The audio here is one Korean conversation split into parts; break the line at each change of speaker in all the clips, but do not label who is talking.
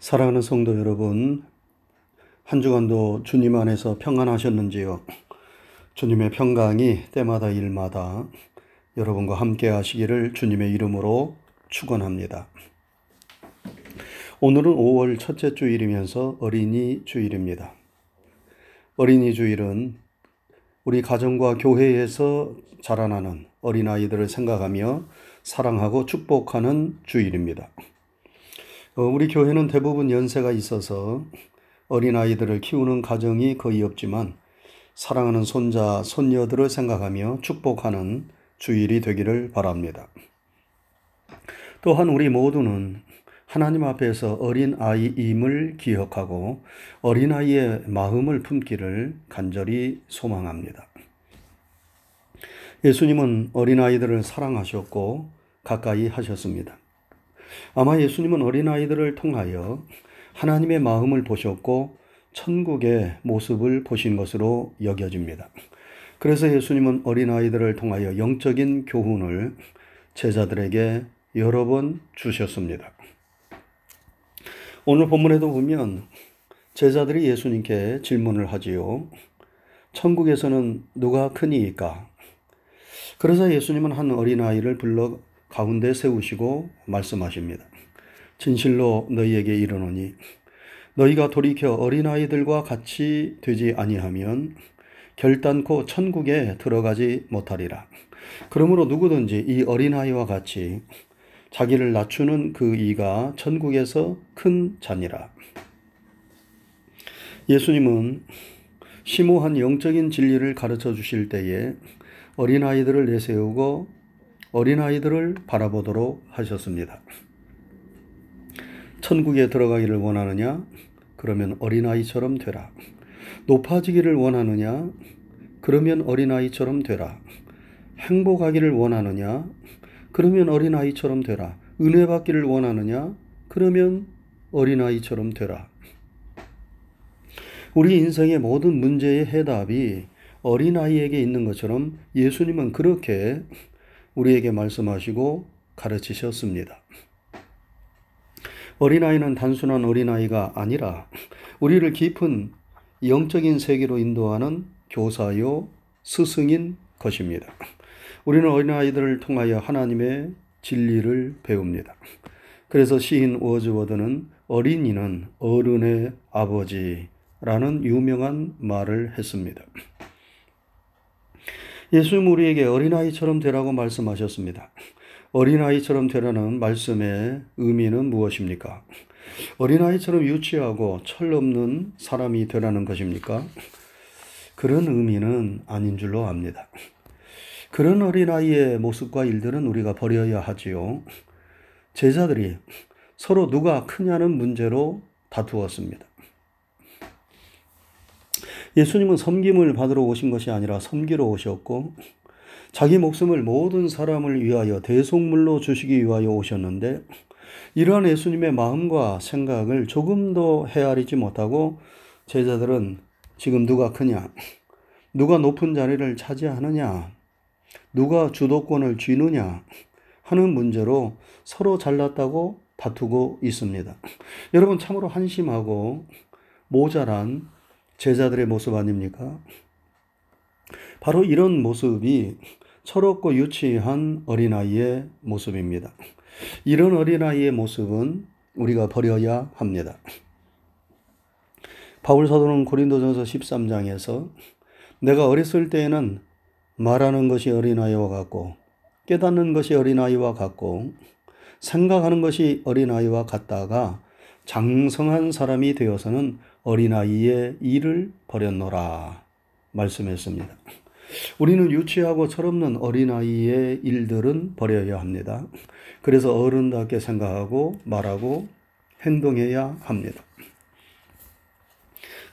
사랑하는 성도 여러분, 한 주간도 주님 안에서 평안하셨는지요? 주님의 평강이 때마다 일마다 여러분과 함께 하시기를 주님의 이름으로 축원합니다. 오늘은 5월 첫째 주일이면서 어린이 주일입니다. 어린이 주일은 우리 가정과 교회에서 자라나는 어린아이들을 생각하며 사랑하고 축복하는 주일입니다. 어, 우리 교회는 대부분 연세가 있어서 어린아이들을 키우는 가정이 거의 없지만 사랑하는 손자, 손녀들을 생각하며 축복하는 주일이 되기를 바랍니다. 또한 우리 모두는 하나님 앞에서 어린 아이임을 기억하고 어린 아이의 마음을 품기를 간절히 소망합니다. 예수님은 어린 아이들을 사랑하셨고 가까이 하셨습니다. 아마 예수님은 어린아이들을 통하여 하나님의 마음을 보셨고 천국의 모습을 보신 것으로 여겨집니다. 그래서 예수님은 어린아이들을 통하여 영적인 교훈을 제자들에게 여러 번 주셨습니다. 오늘 본문에도 보면 제자들이 예수님께 질문을 하지요. 천국에서는 누가 크니까? 그래서 예수님은 한 어린아이를 불러 가운데 세우시고 말씀하십니다. 진실로 너희에게 이르노니 너희가 돌이켜 어린아이들과 같이 되지 아니하면 결단코 천국에 들어가지 못하리라. 그러므로 누구든지 이 어린아이와 같이 자기를 낮추는 그 이가 천국에서 큰 자니라. 예수님은 심오한 영적인 진리를 가르쳐 주실 때에 어린아이들을 내세우고 어린아이들을 바라보도록 하셨습니다. 천국에 들어가기를 원하느냐? 그러면 어린아이처럼 되라. 높아지기를 원하느냐? 그러면 어린아이처럼 되라. 행복하기를 원하느냐? 그러면 어린아이처럼 되라. 은혜 받기를 원하느냐? 그러면 어린아이처럼 되라. 우리 인생의 모든 문제의 해답이 어린아이에게 있는 것처럼 예수님은 그렇게 우리에게 말씀하시고 가르치셨습니다. 어린아이는 단순한 어린아이가 아니라 우리를 깊은 영적인 세계로 인도하는 교사요 스승인 것입니다. 우리는 어린아이들을 통하여 하나님의 진리를 배웁니다. 그래서 시인 워즈워드는 어린이는 어른의 아버지라는 유명한 말을 했습니다. 예수님 우리에게 어린아이처럼 되라고 말씀하셨습니다. 어린아이처럼 되라는 말씀의 의미는 무엇입니까? 어린아이처럼 유치하고 철 없는 사람이 되라는 것입니까? 그런 의미는 아닌 줄로 압니다. 그런 어린아이의 모습과 일들은 우리가 버려야 하지요. 제자들이 서로 누가 크냐는 문제로 다투었습니다. 예수님은 섬김을 받으러 오신 것이 아니라 섬기러 오셨고 자기 목숨을 모든 사람을 위하여 대속물로 주시기 위하여 오셨는데 이러한 예수님의 마음과 생각을 조금도 헤아리지 못하고 제자들은 지금 누가 크냐? 누가 높은 자리를 차지하느냐? 누가 주도권을 쥐느냐? 하는 문제로 서로 잘났다고 다투고 있습니다. 여러분 참으로 한심하고 모자란 제자들의 모습 아닙니까? 바로 이런 모습이 철없고 유치한 어린아이의 모습입니다. 이런 어린아이의 모습은 우리가 버려야 합니다. 바울 사도는 고린도전서 13장에서 내가 어렸을 때에는 말하는 것이 어린아이와 같고 깨닫는 것이 어린아이와 같고 생각하는 것이 어린아이와 같다가 장성한 사람이 되어서는 어린아이의 일을 버렸노라 말씀했습니다. 우리는 유치하고 철없는 어린아이의 일들은 버려야 합니다. 그래서 어른답게 생각하고 말하고 행동해야 합니다.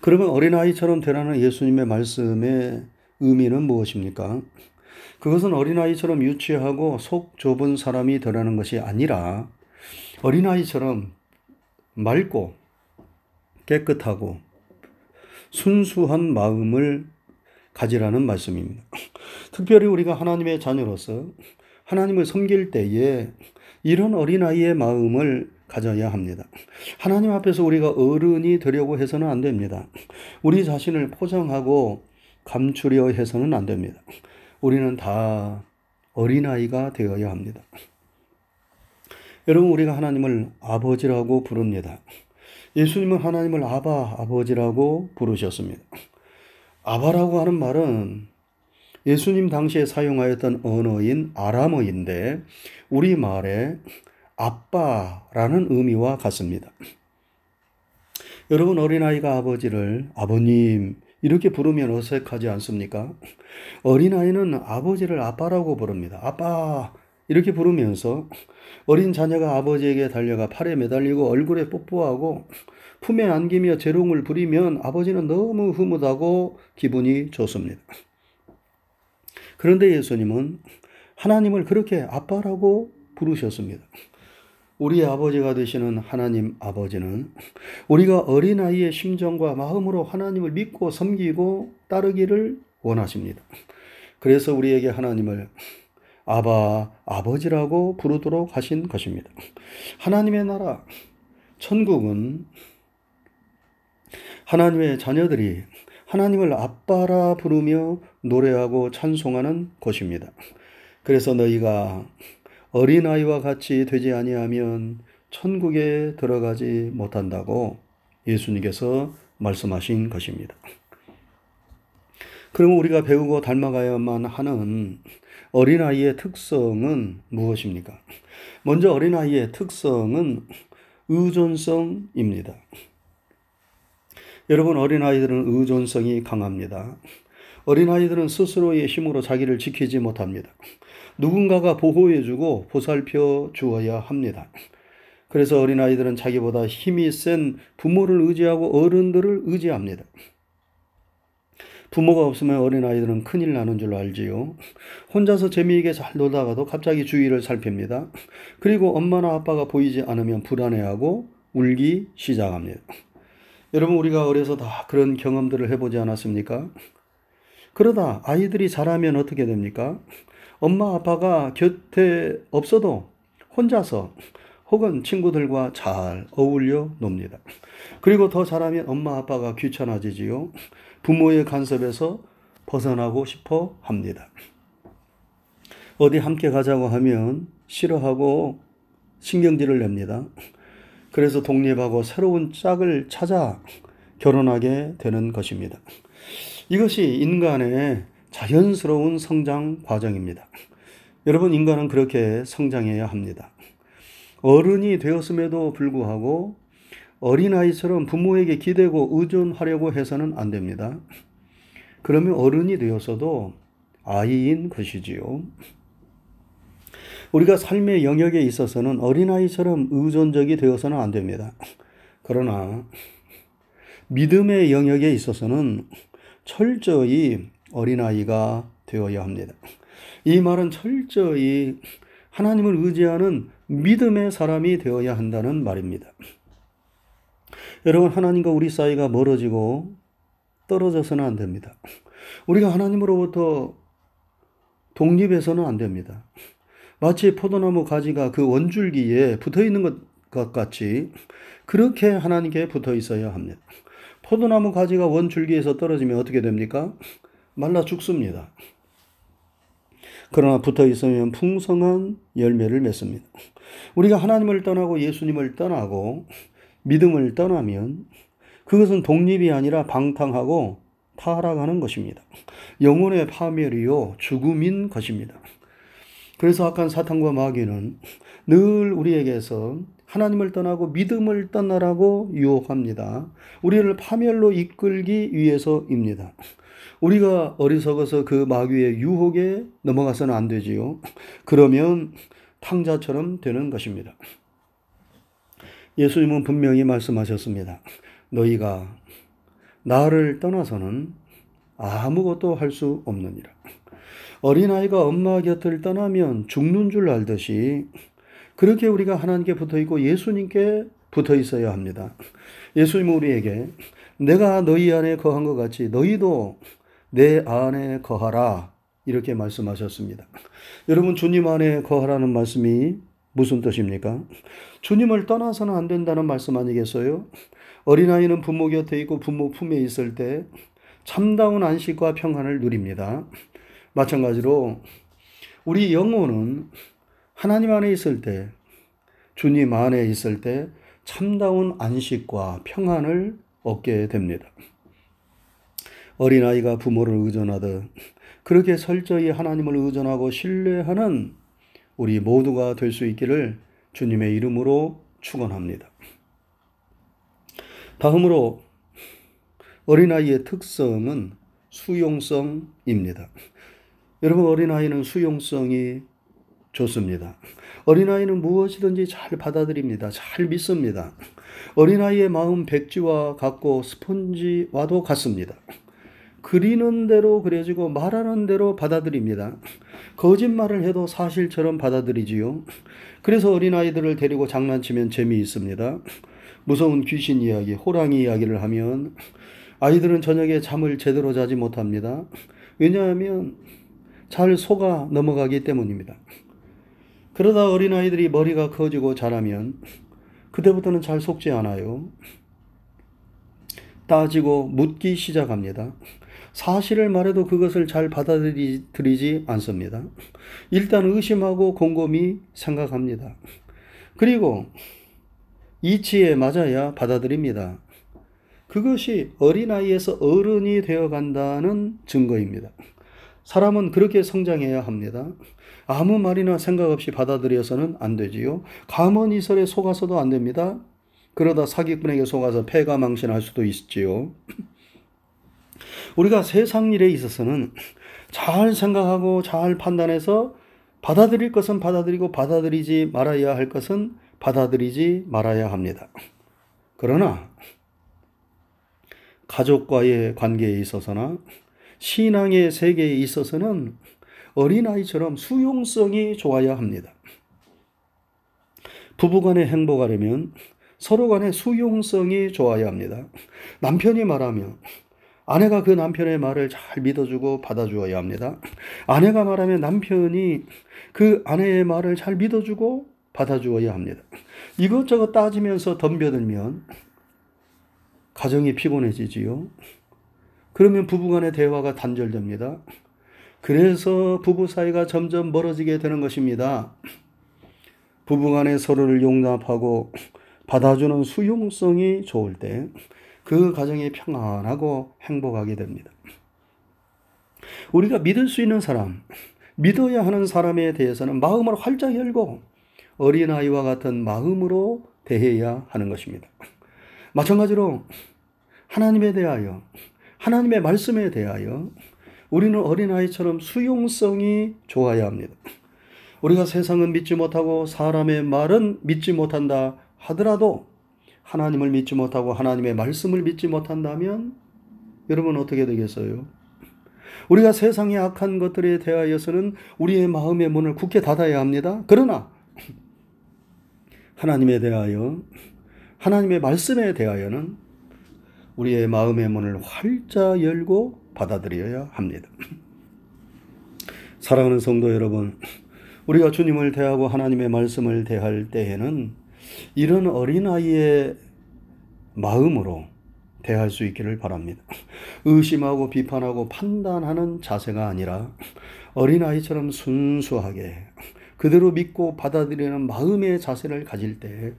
그러면 어린아이처럼 되라는 예수님의 말씀의 의미는 무엇입니까? 그것은 어린아이처럼 유치하고 속 좁은 사람이 되라는 것이 아니라 어린아이처럼 맑고 깨끗하고 순수한 마음을 가지라는 말씀입니다. 특별히 우리가 하나님의 자녀로서 하나님을 섬길 때에 이런 어린아이의 마음을 가져야 합니다. 하나님 앞에서 우리가 어른이 되려고 해서는 안 됩니다. 우리 자신을 포장하고 감추려 해서는 안 됩니다. 우리는 다 어린아이가 되어야 합니다. 여러분, 우리가 하나님을 아버지라고 부릅니다. 예수님은 하나님을 아바, 아버지라고 부르셨습니다. 아바라고 하는 말은 예수님 당시에 사용하였던 언어인 아람어인데 우리말에 아빠라는 의미와 같습니다. 여러분 어린아이가 아버지를 아버님 이렇게 부르면 어색하지 않습니까? 어린아이는 아버지를 아빠라고 부릅니다. 아빠 이렇게 부르면서 어린 자녀가 아버지에게 달려가 팔에 매달리고 얼굴에 뽀뽀하고 품에 안기며 재롱을 부리면 아버지는 너무 흐뭇하고 기분이 좋습니다. 그런데 예수님은 하나님을 그렇게 아빠라고 부르셨습니다. 우리 아버지가 되시는 하나님 아버지는 우리가 어린아이의 심정과 마음으로 하나님을 믿고 섬기고 따르기를 원하십니다. 그래서 우리에게 하나님을 아바, 아버지라고 부르도록 하신 것입니다. 하나님의 나라, 천국은 하나님의 자녀들이 하나님을 아빠라 부르며 노래하고 찬송하는 곳입니다. 그래서 너희가 어린아이와 같이 되지 아니하면 천국에 들어가지 못한다고 예수님께서 말씀하신 것입니다. 그럼 우리가 배우고 닮아가야만 하는 어린아이의 특성은 무엇입니까? 먼저 어린아이의 특성은 의존성입니다. 여러분, 어린아이들은 의존성이 강합니다. 어린아이들은 스스로의 힘으로 자기를 지키지 못합니다. 누군가가 보호해주고 보살펴 주어야 합니다. 그래서 어린아이들은 자기보다 힘이 센 부모를 의지하고 어른들을 의지합니다. 부모가 없으면 어린아이들은 큰일 나는 줄 알지요. 혼자서 재미있게 잘 놀다가도 갑자기 주위를 살핍니다. 그리고 엄마나 아빠가 보이지 않으면 불안해하고 울기 시작합니다. 여러분, 우리가 어려서 다 그런 경험들을 해보지 않았습니까? 그러다 아이들이 자라면 어떻게 됩니까? 엄마 아빠가 곁에 없어도 혼자서 혹은 친구들과 잘 어울려 놉니다. 그리고 더 자라면 엄마 아빠가 귀찮아지지요. 부모의 간섭에서 벗어나고 싶어 합니다. 어디 함께 가자고 하면 싫어하고 신경질을 냅니다. 그래서 독립하고 새로운 짝을 찾아 결혼하게 되는 것입니다. 이것이 인간의 자연스러운 성장 과정입니다. 여러분, 인간은 그렇게 성장해야 합니다. 어른이 되었음에도 불구하고 어린아이처럼 부모에게 기대고 의존하려고 해서는 안 됩니다. 그러면 어른이 되었어도 아이인 것이지요. 우리가 삶의 영역에 있어서는 어린아이처럼 의존적이 되어서는 안 됩니다. 그러나 믿음의 영역에 있어서는 철저히 어린아이가 되어야 합니다. 이 말은 철저히 하나님을 의지하는 믿음의 사람이 되어야 한다는 말입니다. 여러분, 하나님과 우리 사이가 멀어지고 떨어져서는 안 됩니다. 우리가 하나님으로부터 독립해서는 안 됩니다. 마치 포도나무 가지가 그 원줄기에 붙어 있는 것 같이 그렇게 하나님께 붙어 있어야 합니다. 포도나무 가지가 원줄기에서 떨어지면 어떻게 됩니까? 말라 죽습니다. 그러나 붙어 있으면 풍성한 열매를 맺습니다. 우리가 하나님을 떠나고 예수님을 떠나고 믿음을 떠나면 그것은 독립이 아니라 방탕하고 타락하는 것입니다. 영혼의 파멸이요 죽음인 것입니다. 그래서 악한 사탄과 마귀는 늘 우리에게서 하나님을 떠나고 믿음을 떠나라고 유혹합니다. 우리를 파멸로 이끌기 위해서입니다. 우리가 어리석어서 그 마귀의 유혹에 넘어가서는 안 되지요. 그러면 탕자처럼 되는 것입니다. 예수님은 분명히 말씀하셨습니다. 너희가 나를 떠나서는 아무것도 할 수 없느니라. 어린아이가 엄마 곁을 떠나면 죽는 줄 알듯이 그렇게 우리가 하나님께 붙어 있고 예수님께 붙어 있어야 합니다. 예수님은 우리에게 내가 너희 안에 거한 것 같이 너희도 내 안에 거하라. 이렇게 말씀하셨습니다. 여러분, 주님 안에 거하라는 말씀이 무슨 뜻입니까? 주님을 떠나서는 안 된다는 말씀 아니겠어요? 어린아이는 부모 곁에 있고 부모 품에 있을 때 참다운 안식과 평안을 누립니다. 마찬가지로 우리 영혼은 하나님 안에 있을 때, 주님 안에 있을 때 참다운 안식과 평안을 얻게 됩니다. 어린아이가 부모를 의존하듯 그렇게 철저히 하나님을 의존하고 신뢰하는 우리 모두가 될 수 있기를 주님의 이름으로 축원합니다. 다음으로 어린아이의 특성은 수용성입니다. 여러분 어린아이는 수용성이 좋습니다. 어린아이는 무엇이든지 잘 받아들입니다. 잘 믿습니다. 어린아이의 마음 백지와 같고 스펀지와도 같습니다. 그리는 대로 그려지고 말하는 대로 받아들입니다. 거짓말을 해도 사실처럼 받아들이지요. 그래서 어린아이들을 데리고 장난치면 재미있습니다. 무서운 귀신 이야기, 호랑이 이야기를 하면 아이들은 저녁에 잠을 제대로 자지 못합니다. 왜냐하면 잘 속아 넘어가기 때문입니다. 그러다 어린아이들이 머리가 커지고 자라면 그때부터는 잘 속지 않아요. 따지고 묻기 시작합니다. 사실을 말해도 그것을 잘 받아들이지 않습니다. 일단 의심하고 곰곰이 생각합니다. 그리고 이치에 맞아야 받아들입니다. 그것이 어린아이에서 어른이 되어 간다는 증거입니다. 사람은 그렇게 성장해야 합니다. 아무 말이나 생각 없이 받아들여서는 안 되지요. 가문이설에 속아서도 안 됩니다. 그러다 사기꾼에게 속아서 패가 망신할 수도 있지요. 우리가 세상 일에 있어서는 잘 생각하고 잘 판단해서 받아들일 것은 받아들이고 받아들이지 말아야 할 것은 받아들이지 말아야 합니다. 그러나 가족과의 관계에 있어서나 신앙의 세계에 있어서는 어린아이처럼 수용성이 좋아야 합니다. 부부간에 행복하려면 서로 간에 수용성이 좋아야 합니다. 남편이 말하면 아내가 그 남편의 말을 잘 믿어주고 받아주어야 합니다. 아내가 말하면 남편이 그 아내의 말을 잘 믿어주고 받아주어야 합니다. 이것저것 따지면서 덤벼들면 가정이 피곤해지지요. 그러면 부부간의 대화가 단절됩니다. 그래서 부부 사이가 점점 멀어지게 되는 것입니다. 부부간에 서로를 용납하고 받아주는 수용성이 좋을 때 그 가정이 평안하고 행복하게 됩니다. 우리가 믿을 수 있는 사람, 믿어야 하는 사람에 대해서는 마음을 활짝 열고 어린아이와 같은 마음으로 대해야 하는 것입니다. 마찬가지로 하나님에 대하여, 하나님의 말씀에 대하여 우리는 어린아이처럼 수용성이 좋아야 합니다. 우리가 세상은 믿지 못하고 사람의 말은 믿지 못한다 하더라도 하나님을 믿지 못하고 하나님의 말씀을 믿지 못한다면 여러분 어떻게 되겠어요? 우리가 세상의 악한 것들에 대하여서는 우리의 마음의 문을 굳게 닫아야 합니다. 그러나 하나님에 대하여 하나님의 말씀에 대하여는 우리의 마음의 문을 활짝 열고 받아들여야 합니다. 사랑하는 성도 여러분, 우리가 주님을 대하고 하나님의 말씀을 대할 때에는 이런 어린아이의 마음으로 대할 수 있기를 바랍니다. 의심하고 비판하고 판단하는 자세가 아니라 어린아이처럼 순수하게 그대로 믿고 받아들이는 마음의 자세를 가질 때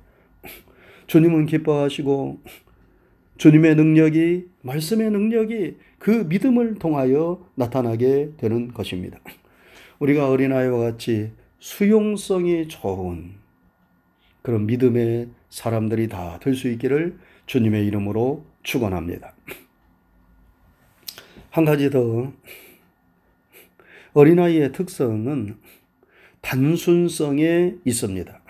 주님은 기뻐하시고 주님의 능력이 말씀의 능력이 그 믿음을 통하여 나타나게 되는 것입니다. 우리가 어린아이와 같이 수용성이 좋은 그런 믿음의 사람들이 다 될 수 있기를 주님의 이름으로 축원합니다. 한 가지 더 어린아이의 특성은 단순성에 있습니다.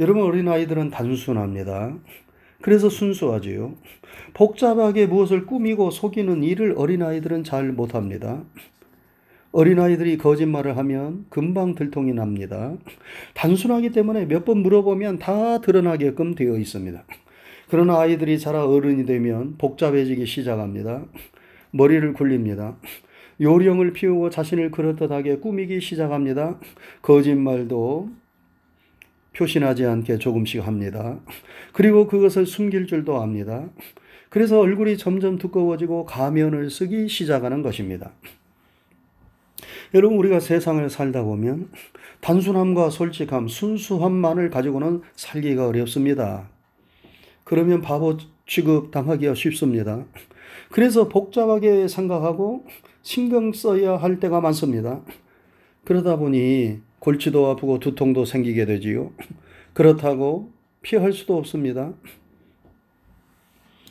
여러분 어린아이들은 단순합니다. 그래서 순수하지요. 복잡하게 무엇을 꾸미고 속이는 일을 어린아이들은 잘 못합니다. 어린아이들이 거짓말을 하면 금방 들통이 납니다. 단순하기 때문에 몇 번 물어보면 다 드러나게끔 되어 있습니다. 그러나 아이들이 자라 어른이 되면 복잡해지기 시작합니다. 머리를 굴립니다. 요령을 피우고 자신을 그럴듯하게 꾸미기 시작합니다. 거짓말도 표신하지 않게 조금씩 합니다. 그리고 그것을 숨길 줄도 압니다. 그래서 얼굴이 점점 두꺼워지고 가면을 쓰기 시작하는 것입니다. 여러분, 우리가 세상을 살다 보면 단순함과 솔직함, 순수함만을 가지고는 살기가 어렵습니다. 그러면 바보 취급 당하기가 쉽습니다. 그래서 복잡하게 생각하고 신경 써야 할 때가 많습니다. 그러다 보니 골치도 아프고 두통도 생기게 되지요. 그렇다고 피할 수도 없습니다.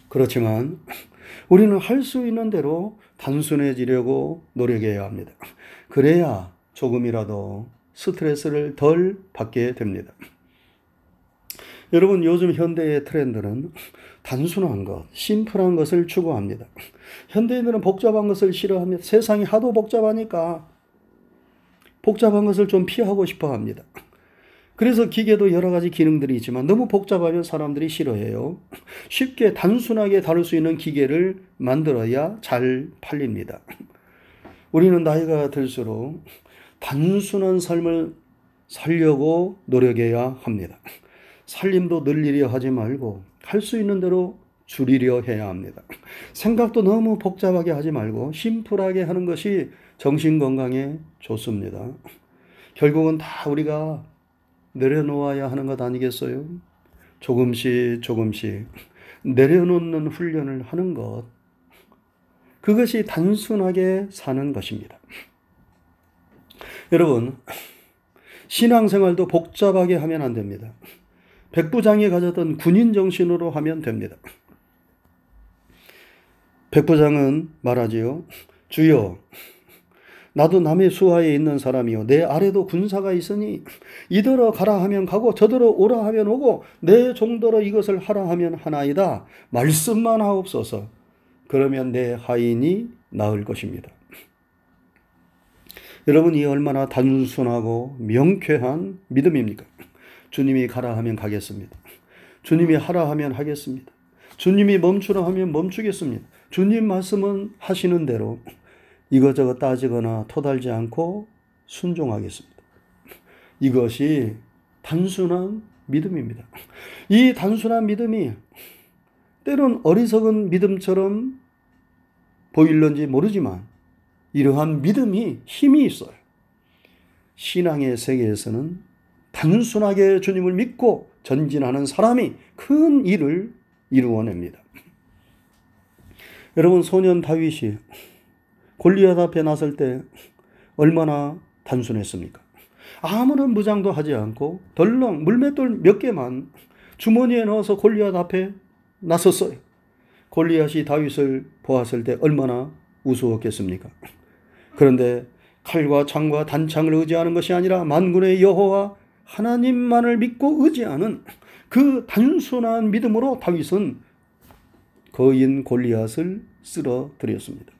그렇지만 우리는 할 수 있는 대로 단순해지려고 노력해야 합니다. 그래야 조금이라도 스트레스를 덜 받게 됩니다. 여러분, 요즘 현대의 트렌드는 단순한 것, 심플한 것을 추구합니다. 현대인들은 복잡한 것을 싫어합니다. 세상이 하도 복잡하니까 복잡한 것을 좀 피하고 싶어 합니다. 그래서 기계도 여러 가지 기능들이 있지만 너무 복잡하면 사람들이 싫어해요. 쉽게 단순하게 다룰 수 있는 기계를 만들어야 잘 팔립니다. 우리는 나이가 들수록 단순한 삶을 살려고 노력해야 합니다. 살림도 늘리려 하지 말고 할 수 있는 대로 줄이려 해야 합니다. 생각도 너무 복잡하게 하지 말고 심플하게 하는 것이 정신 건강에 좋습니다. 결국은 다 우리가 내려놓아야 하는 것 아니겠어요? 조금씩 조금씩 내려놓는 훈련을 하는 것. 그것이 단순하게 사는 것입니다. 여러분, 신앙생활도 복잡하게 하면 안 됩니다. 백부장이 가졌던 군인 정신으로 하면 됩니다. 백부장은 말하지요. 주여, 나도 남의 수하에 있는 사람이요. 내 아래도 군사가 있으니 이더러 가라 하면 가고 저더러 오라 하면 오고 내 종더러 이것을 하라 하면 하나이다. 말씀만 하옵소서. 그러면 내 하인이 나을 것입니다. 여러분 이 얼마나 단순하고 명쾌한 믿음입니까? 주님이 가라 하면 가겠습니다. 주님이 하라 하면 하겠습니다. 주님이 멈추라 하면 멈추겠습니다. 주님 말씀은 하시는 대로 이것저것 따지거나 토달지 않고 순종하겠습니다. 이것이 단순한 믿음입니다. 이 단순한 믿음이 때론 어리석은 믿음처럼 보일런지 모르지만 이러한 믿음이 힘이 있어요. 신앙의 세계에서는 단순하게 주님을 믿고 전진하는 사람이 큰 일을 이루어냅니다. 여러분 소년 다윗이 골리앗 앞에 나설 때 얼마나 단순했습니까? 아무런 무장도 하지 않고 덜렁 물맷돌 몇 개만 주머니에 넣어서 골리앗 앞에 나섰어요. 골리앗이 다윗을 보았을 때 얼마나 우스웠겠습니까? 그런데 칼과 창과 단창을 의지하는 것이 아니라 만군의 여호와 하나님만을 믿고 의지하는 그 단순한 믿음으로 다윗은 거인 골리앗을 쓸어드렸습니다.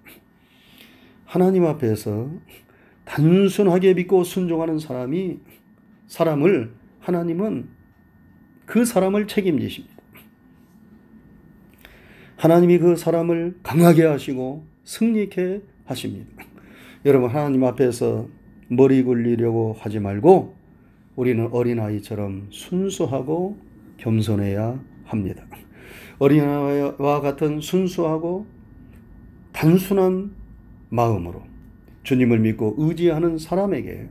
하나님 앞에서 단순하게 믿고 순종하는 사람이 사람을 하나님은 그 사람을 책임지십니다. 하나님이 그 사람을 강하게 하시고 승리케 하십니다. 여러분 하나님 앞에서 머리 굴리려고 하지 말고 우리는 어린아이처럼 순수하고 겸손해야 합니다. 어린아이와 같은 순수하고 단순한 마음으로 주님을 믿고 의지하는 사람에게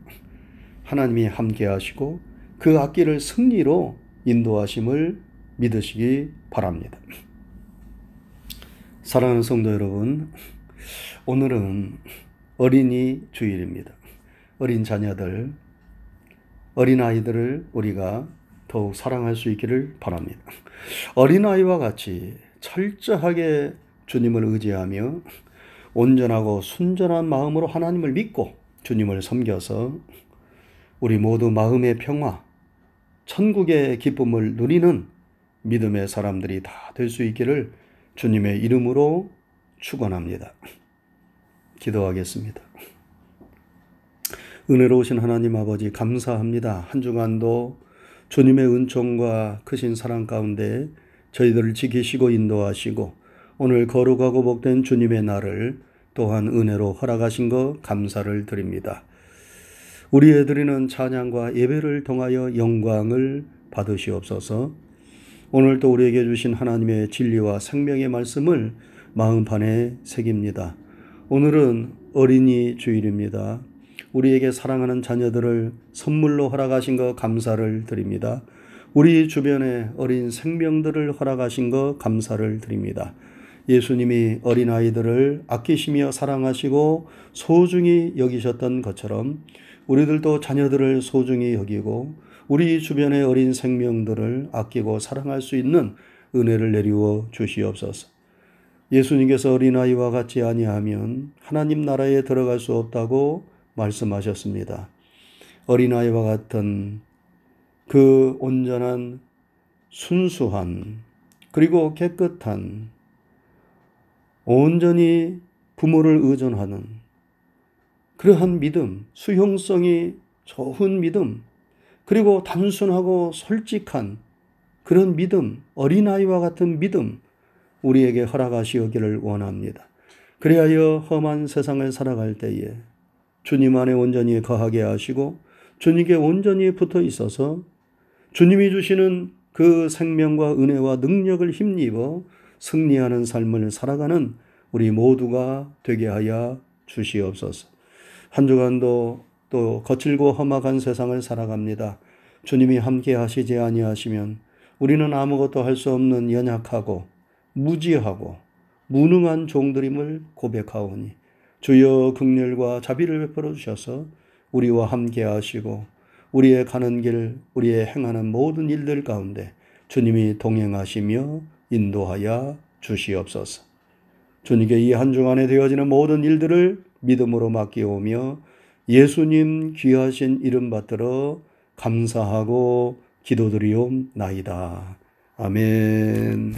하나님이 함께 하시고 그 악기를 승리로 인도하심을 믿으시기 바랍니다. 사랑하는 성도 여러분, 오늘은 어린이 주일입니다. 어린 자녀들, 어린 아이들을 우리가 더욱 사랑할 수 있기를 바랍니다. 어린 아이와 같이 철저하게 주님을 의지하며 온전하고 순전한 마음으로 하나님을 믿고 주님을 섬겨서 우리 모두 마음의 평화, 천국의 기쁨을 누리는 믿음의 사람들이 다 될 수 있기를 주님의 이름으로 축원합니다. 기도하겠습니다. 은혜로우신 하나님 아버지 감사합니다. 한 주간도 주님의 은총과 크신 사랑 가운데 저희들을 지키시고 인도하시고 오늘 거룩하고 복된 주님의 날을 또한 은혜로 허락하신 것 감사를 드립니다. 우리의 드리는 찬양과 예배를 통하여 영광을 받으시옵소서. 오늘도 우리에게 주신 하나님의 진리와 생명의 말씀을 마음판에 새깁니다. 오늘은 어린이 주일입니다. 우리에게 사랑하는 자녀들을 선물로 허락하신 것 감사를 드립니다. 우리 주변에 어린 생명들을 허락하신 것 감사를 드립니다. 예수님이 어린아이들을 아끼시며 사랑하시고 소중히 여기셨던 것처럼 우리들도 자녀들을 소중히 여기고 우리 주변의 어린 생명들을 아끼고 사랑할 수 있는 은혜를 내리워 주시옵소서. 예수님께서 어린아이와 같지 아니하면 하나님 나라에 들어갈 수 없다고 말씀하셨습니다. 어린아이와 같은 그 온전한 순수한 그리고 깨끗한 온전히 부모를 의존하는 그러한 믿음, 수용성이 좋은 믿음, 그리고 단순하고 솔직한 그런 믿음, 어린아이와 같은 믿음, 우리에게 허락하시기를 원합니다. 그리하여 험한 세상을 살아갈 때에 주님 안에 온전히 거하게 하시고 주님께 온전히 붙어 있어서 주님이 주시는 그 생명과 은혜와 능력을 힘입어 승리하는 삶을 살아가는 우리 모두가 되게 하여 주시옵소서. 한 주간도 또 거칠고 험악한 세상을 살아갑니다. 주님이 함께 하시지 아니하시면 우리는 아무것도 할 수 없는 연약하고 무지하고 무능한 종들임을 고백하오니 주여 극렬과 자비를 베풀어 주셔서 우리와 함께 하시고 우리의 가는 길, 우리의 행하는 모든 일들 가운데 주님이 동행하시며 인도하여 주시옵소서. 주님께 이 한 주간에 되어지는 모든 일들을 믿음으로 맡기오며 예수님 귀하신 이름 받들어 감사하고 기도드리옵나이다. 아멘.